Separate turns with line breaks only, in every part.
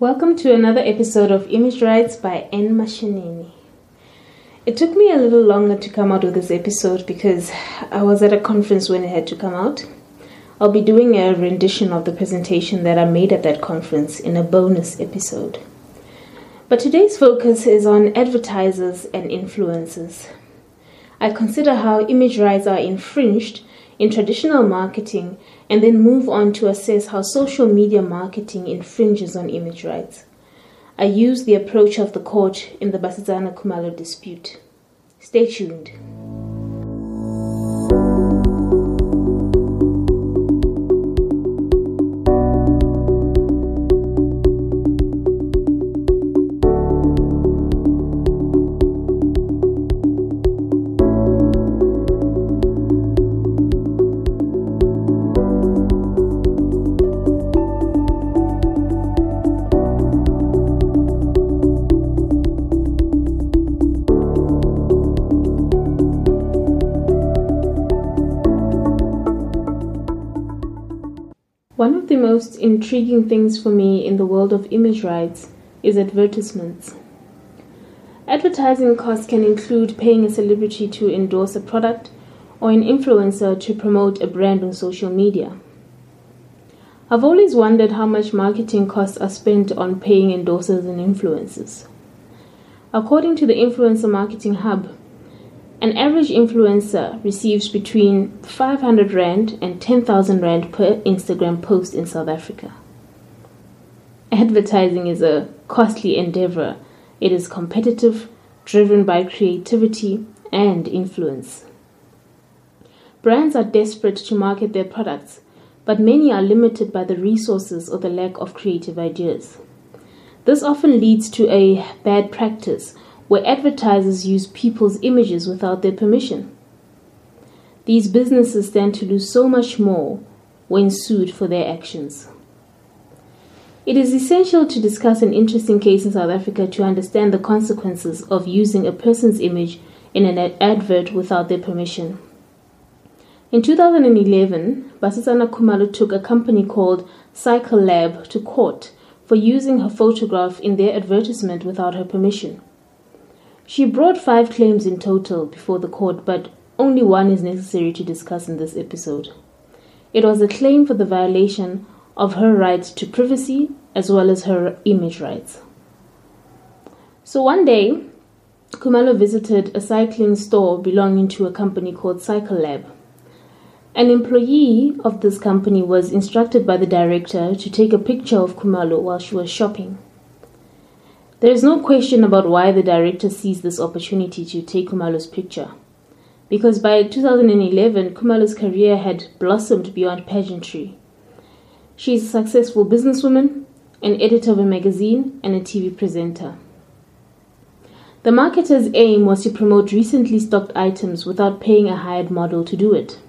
Welcome to another episode of Image Rights by N. Mashinini. It took me a little longer to come out with this episode because I was at a conference when it had to come out. I'll be doing a rendition of the presentation that I made at that conference in a bonus episode. But today's focus is on advertisers and influencers. I consider how image rights are infringed in traditional marketing and then move on to assess how social media marketing infringes on image rights. I use the approach of the court in the Basetsana Khumalo dispute. Stay tuned. Most intriguing things for me in the world of image rights is advertisements. Advertising costs can include paying a celebrity to endorse a product or an influencer to promote a brand on social media. I've always wondered how much marketing costs are spent on paying endorsers and influencers. According to the Influencer Marketing Hub, an average influencer receives between 500 Rand and 10,000 Rand per Instagram post in South Africa. Advertising is a costly endeavor. It is competitive, driven by creativity and influence. Brands are desperate to market their products, but many are limited by the resources or the lack of creative ideas. This often leads to a bad practice where advertisers use people's images without their permission. These businesses stand to lose so much more when sued for their actions. It is essential to discuss an interesting case in South Africa to understand the consequences of using a person's image in an advert without their permission. In 2011, Basetsana Khumalo took a company called Cycle Lab to court for using her photograph in their advertisement without her permission. She brought five claims in total before the court, but only one is necessary to discuss in this episode. It was a claim for the violation of her right to privacy as well as her image rights. So one day, Khumalo visited a cycling store belonging to a company called Cycle Lab. An employee of this company was instructed by the director to take a picture of Khumalo while she was shopping. There is no question about why the director seized this opportunity to take Khumalo's picture. Because by 2011, Khumalo's career had blossomed beyond pageantry. She is a successful businesswoman, an editor of a magazine, and a TV presenter. The marketer's aim was to promote recently stocked items without paying a hired model to do it.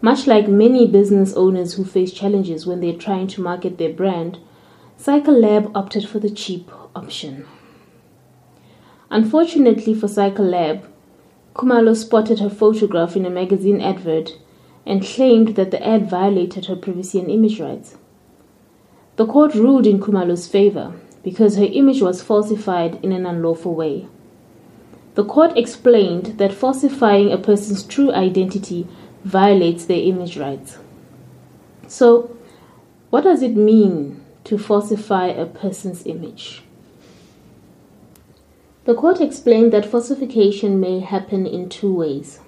Much like many business owners who face challenges when they're trying to market their brand, Cycle Lab opted for the cheap option. Unfortunately for Cycle Lab, Khumalo spotted her photograph in a magazine advert and claimed that the ad violated her privacy and image rights. The court ruled in Khumalo's favor because her image was falsified in an unlawful way. The court explained that falsifying a person's true identity violates their image rights. So, what does it mean to falsify a person's image? The court explained that falsification may happen in two ways.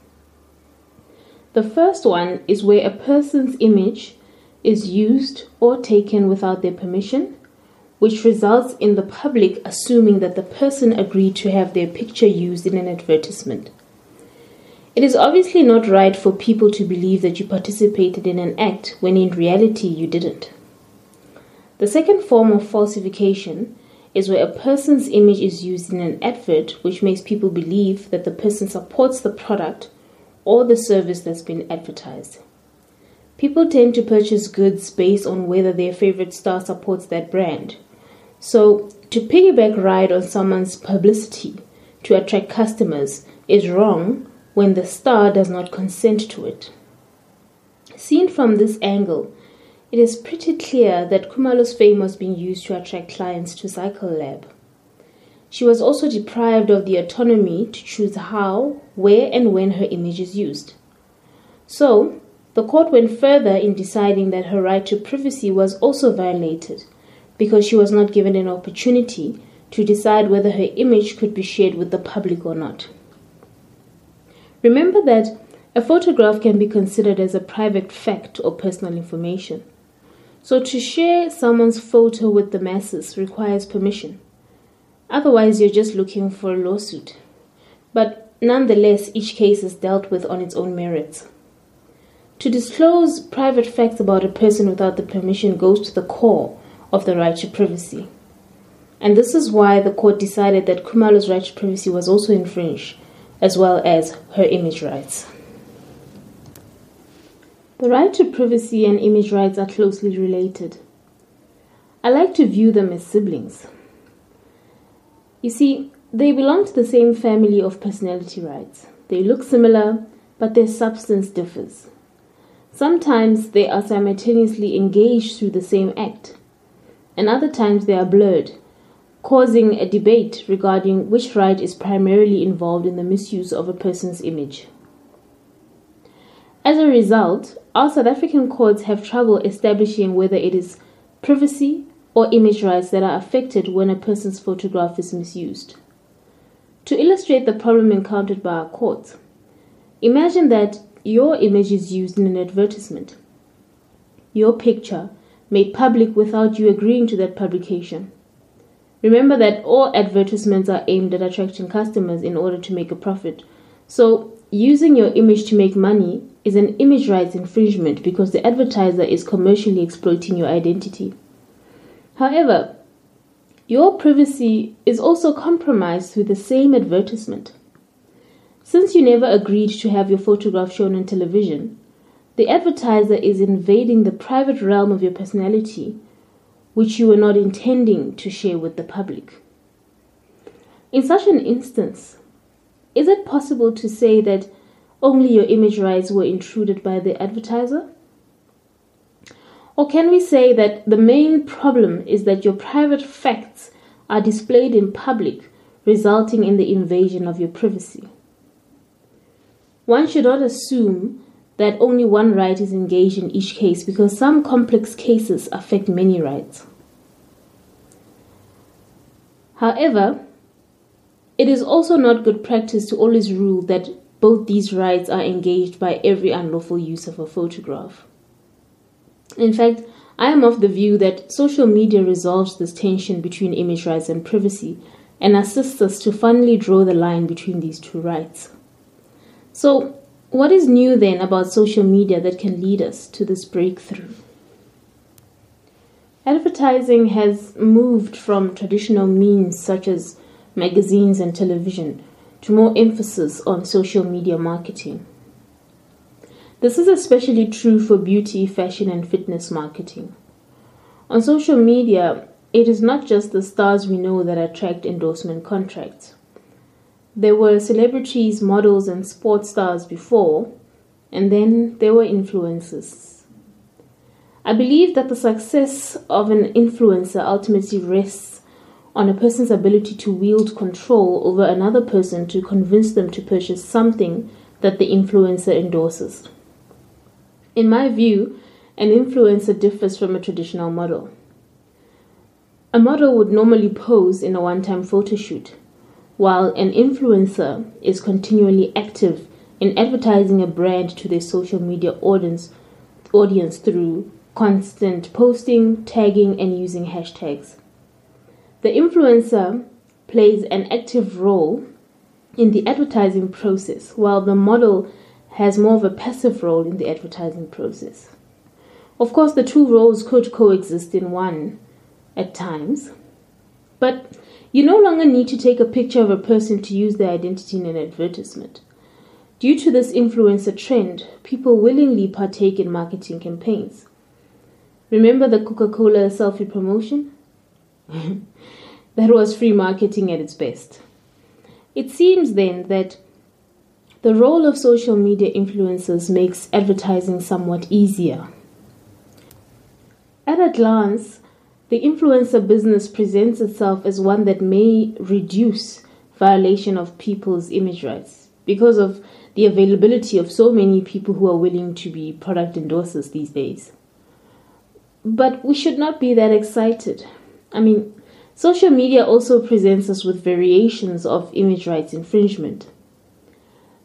The first one is where a person's image is used or taken without their permission, which results in the public assuming that the person agreed to have their picture used in an advertisement. It is obviously not right for people to believe that you participated in an act when in reality you didn't. The second form of falsification is where a person's image is used in an advert which makes people believe that the person supports the product or the service that's been advertised. People tend to purchase goods based on whether their favorite star supports that brand. So, to piggyback ride on someone's publicity to attract customers is wrong when the star does not consent to it. Seen from this angle, it is pretty clear that Khumalo's fame was being used to attract clients to Cycle Lab. She was also deprived of the autonomy to choose how, where, and when her image is used. So, the court went further in deciding that her right to privacy was also violated because she was not given an opportunity to decide whether her image could be shared with the public or not. Remember that a photograph can be considered as a private fact or personal information. So, to share someone's photo with the masses requires permission. Otherwise, you're just looking for a lawsuit. But nonetheless, each case is dealt with on its own merits. To disclose private facts about a person without the permission goes to the core of the right to privacy. And this is why the court decided that Khumalo's right to privacy was also infringed, as well as her image rights. The right to privacy and image rights are closely related. I like to view them as siblings. You see, they belong to the same family of personality rights. They look similar, but their substance differs. Sometimes they are simultaneously engaged through the same act, and other times they are blurred, causing a debate regarding which right is primarily involved in the misuse of a person's image. As a result, our South African courts have trouble establishing whether it is privacy or image rights that are affected when a person's photograph is misused. To illustrate the problem encountered by our courts, imagine that your image is used in an advertisement. Your picture made public without you agreeing to that publication. Remember that all advertisements are aimed at attracting customers in order to make a profit. So, using your image to make money is an image rights infringement because the advertiser is commercially exploiting your identity. However, your privacy is also compromised through the same advertisement. Since you never agreed to have your photograph shown on television, the advertiser is invading the private realm of your personality, which you were not intending to share with the public. In such an instance, is it possible to say that only your image rights were intruded by the advertiser? Or can we say that the main problem is that your private facts are displayed in public, resulting in the invasion of your privacy? One should not assume that only one right is engaged in each case because some complex cases affect many rights. However, it is also not good practice to always rule that both these rights are engaged by every unlawful use of a photograph. In fact, I am of the view that social media resolves this tension between image rights and privacy and assists us to finally draw the line between these two rights. So, what is new then about social media that can lead us to this breakthrough? Advertising has moved from traditional means such as magazines and television to more emphasis on social media marketing. This is especially true for beauty, fashion, and fitness marketing. On social media, it is not just the stars we know that attract endorsement contracts. There were celebrities, models, and sports stars before, and then there were influencers. I believe that the success of an influencer ultimately rests on a person's ability to wield control over another person to convince them to purchase something that the influencer endorses. In my view, an influencer differs from a traditional model. A model would normally pose in a one time photo shoot, while an influencer is continually active in advertising a brand to their social media audience, audience through constant posting, tagging, and using hashtags. The influencer plays an active role in the advertising process, while the model has more of a passive role in the advertising process. Of course, the two roles could coexist in one at times, but you no longer need to take a picture of a person to use their identity in an advertisement. Due to this influencer trend, people willingly partake in marketing campaigns. Remember the Coca Cola selfie promotion? that was free marketing at its best. It seems then that the role of social media influencers makes advertising somewhat easier. At a glance, the influencer business presents itself as one that may reduce violation of people's image rights because of the availability of so many people who are willing to be product endorsers these days. But we should not be that excited. I mean, social media also presents us with variations of image rights infringement.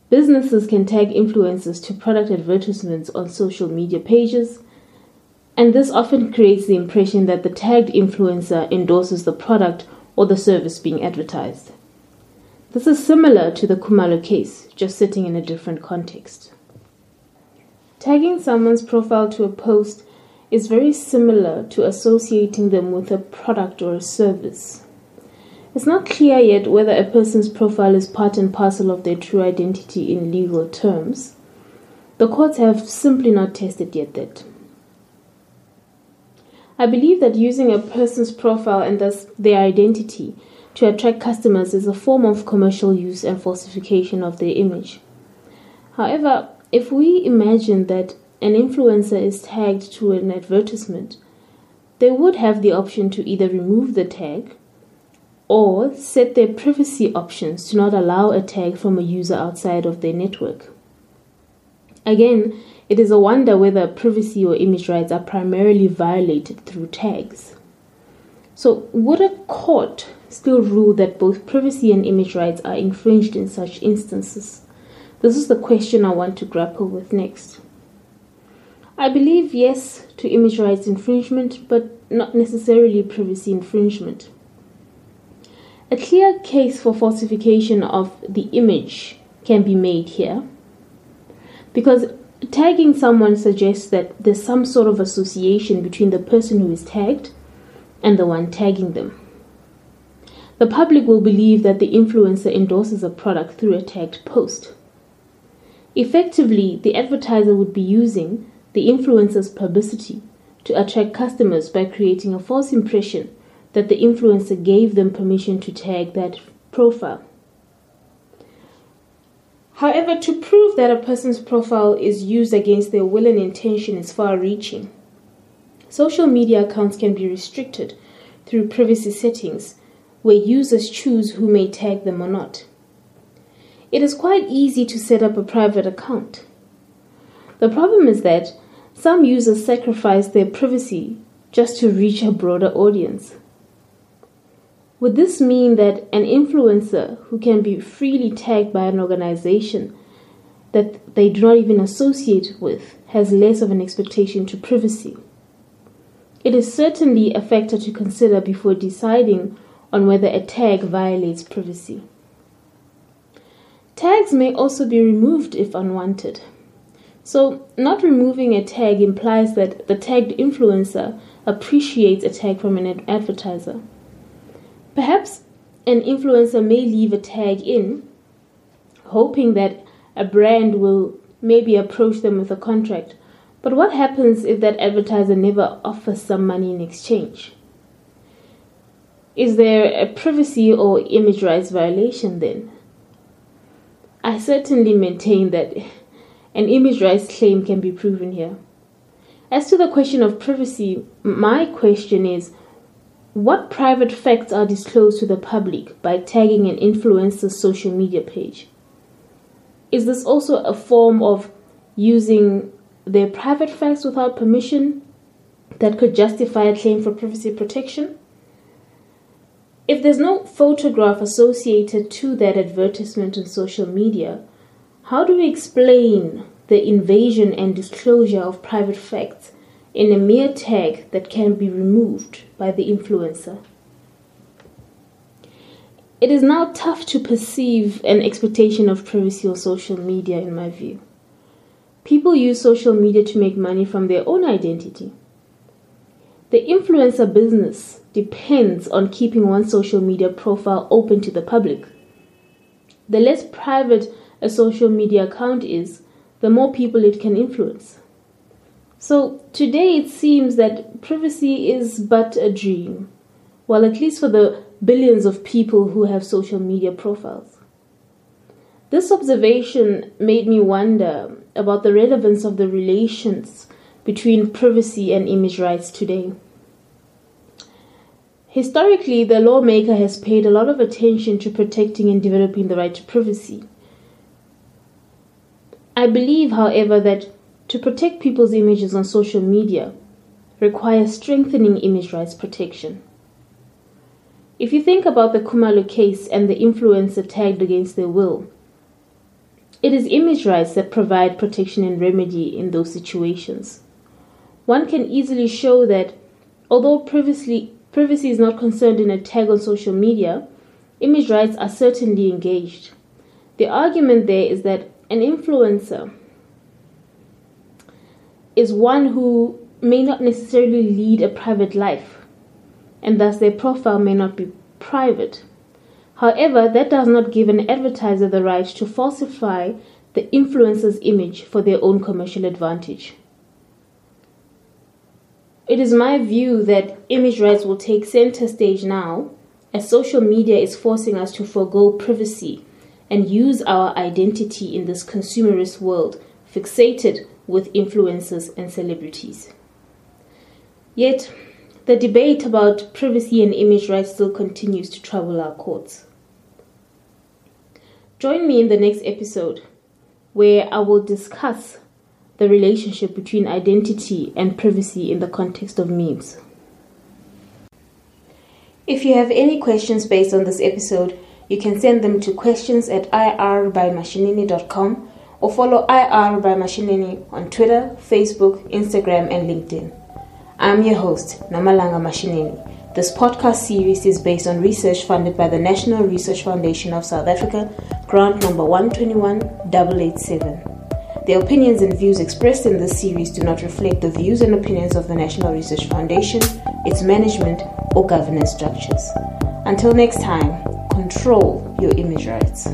Businesses can tag influencers to product advertisements on social media pages, and this often creates the impression that the tagged influencer endorses the product or the service being advertised. This is similar to the Khumalo case, just sitting in a different context. Tagging someone's profile to a post is very similar to associating them with a product or a service. It's not clear yet whether a person's profile is part and parcel of their true identity in legal terms. The courts have simply not tested yet that. I believe that using a person's profile and thus their identity to attract customers is a form of commercial use and falsification of their image. However, if we imagine that an influencer is tagged to an advertisement, they would have the option to either remove the tag or set their privacy options to not allow a tag from a user outside of their network. Again, it is a wonder whether privacy or image rights are primarily violated through tags. So, would a court still rule that both privacy and image rights are infringed in such instances? This is the question I want to grapple with next. I believe yes to image rights infringement, but not necessarily privacy infringement. A clear case for falsification of the image can be made here because tagging someone suggests that there's some sort of association between the person who is tagged and the one tagging them. The public will believe that the influencer endorses a product through a tagged post. Effectively, the advertiser would be using the influencer's publicity to attract customers by creating a false impression that the influencer gave them permission to tag that profile. However, to prove that a person's profile is used against their will and intention is far reaching. Social media accounts can be restricted through privacy settings where users choose who may tag them or not. It is quite easy to set up a private account. The problem is that some users sacrifice their privacy just to reach a broader audience. Would this mean that an influencer who can be freely tagged by an organization that they do not even associate with has less of an expectation to privacy? It is certainly a factor to consider before deciding on whether a tag violates privacy. Tags may also be removed if unwanted. So, not removing a tag implies that the tagged influencer appreciates a tag from an advertiser. Perhaps an influencer may leave a tag in, hoping that a brand will maybe approach them with a contract. But what happens if that advertiser never offers some money in exchange? Is there a privacy or image rights violation then? I certainly maintain that an image rights claim can be proven here. As to the question of privacy, my question is what private facts are disclosed to the public by tagging an influencer's social media page? Is this also a form of using their private facts without permission that could justify a claim for privacy protection? If there's no photograph associated to that advertisement on social media, how do we explain the invasion and disclosure of private facts in a mere tag that can be removed by the influencer? It is now tough to perceive an expectation of privacy on social media, in my view. People use social media to make money from their own identity. The influencer business depends on keeping one's social media profile open to the public. The less private a social media account is, the more people it can influence. So today it seems that privacy is but a dream, well, at least for the billions of people who have social media profiles. This observation made me wonder about the relevance of the relations between privacy and image rights today. Historically, the lawmaker has paid a lot of attention to protecting and developing the right to privacy. I believe, however, that to protect people's images on social media requires strengthening image rights protection. If you think about the Khumalo case and the influencer tagged against their will, it is image rights that provide protection and remedy in those situations. One can easily show that although privacy, privacy is not concerned in a tag on social media, image rights are certainly engaged. The argument there is that an influencer is one who may not necessarily lead a private life, and thus their profile may not be private. However, that does not give an advertiser the right to falsify the influencer's image for their own commercial advantage. It is my view that image rights will take center stage now as social media is forcing us to forego privacy and use our identity in this consumerist world fixated with influencers and celebrities. Yet, the debate about privacy and image rights still continues to trouble our courts. Join me in the next episode where I will discuss the relationship between identity and privacy in the context of memes. If you have any questions based on this episode, you can send them to questions at irbymashinini.com or follow IR by Mashinini on Twitter, Facebook, Instagram, and LinkedIn. I'm your host, Namalanga Mashinini. This podcast series is based on research funded by the National Research Foundation of South Africa, grant number 121887. The opinions and views expressed in this series do not reflect the views and opinions of the National Research Foundation, its management, or governance structures. Until next time, control your image rights.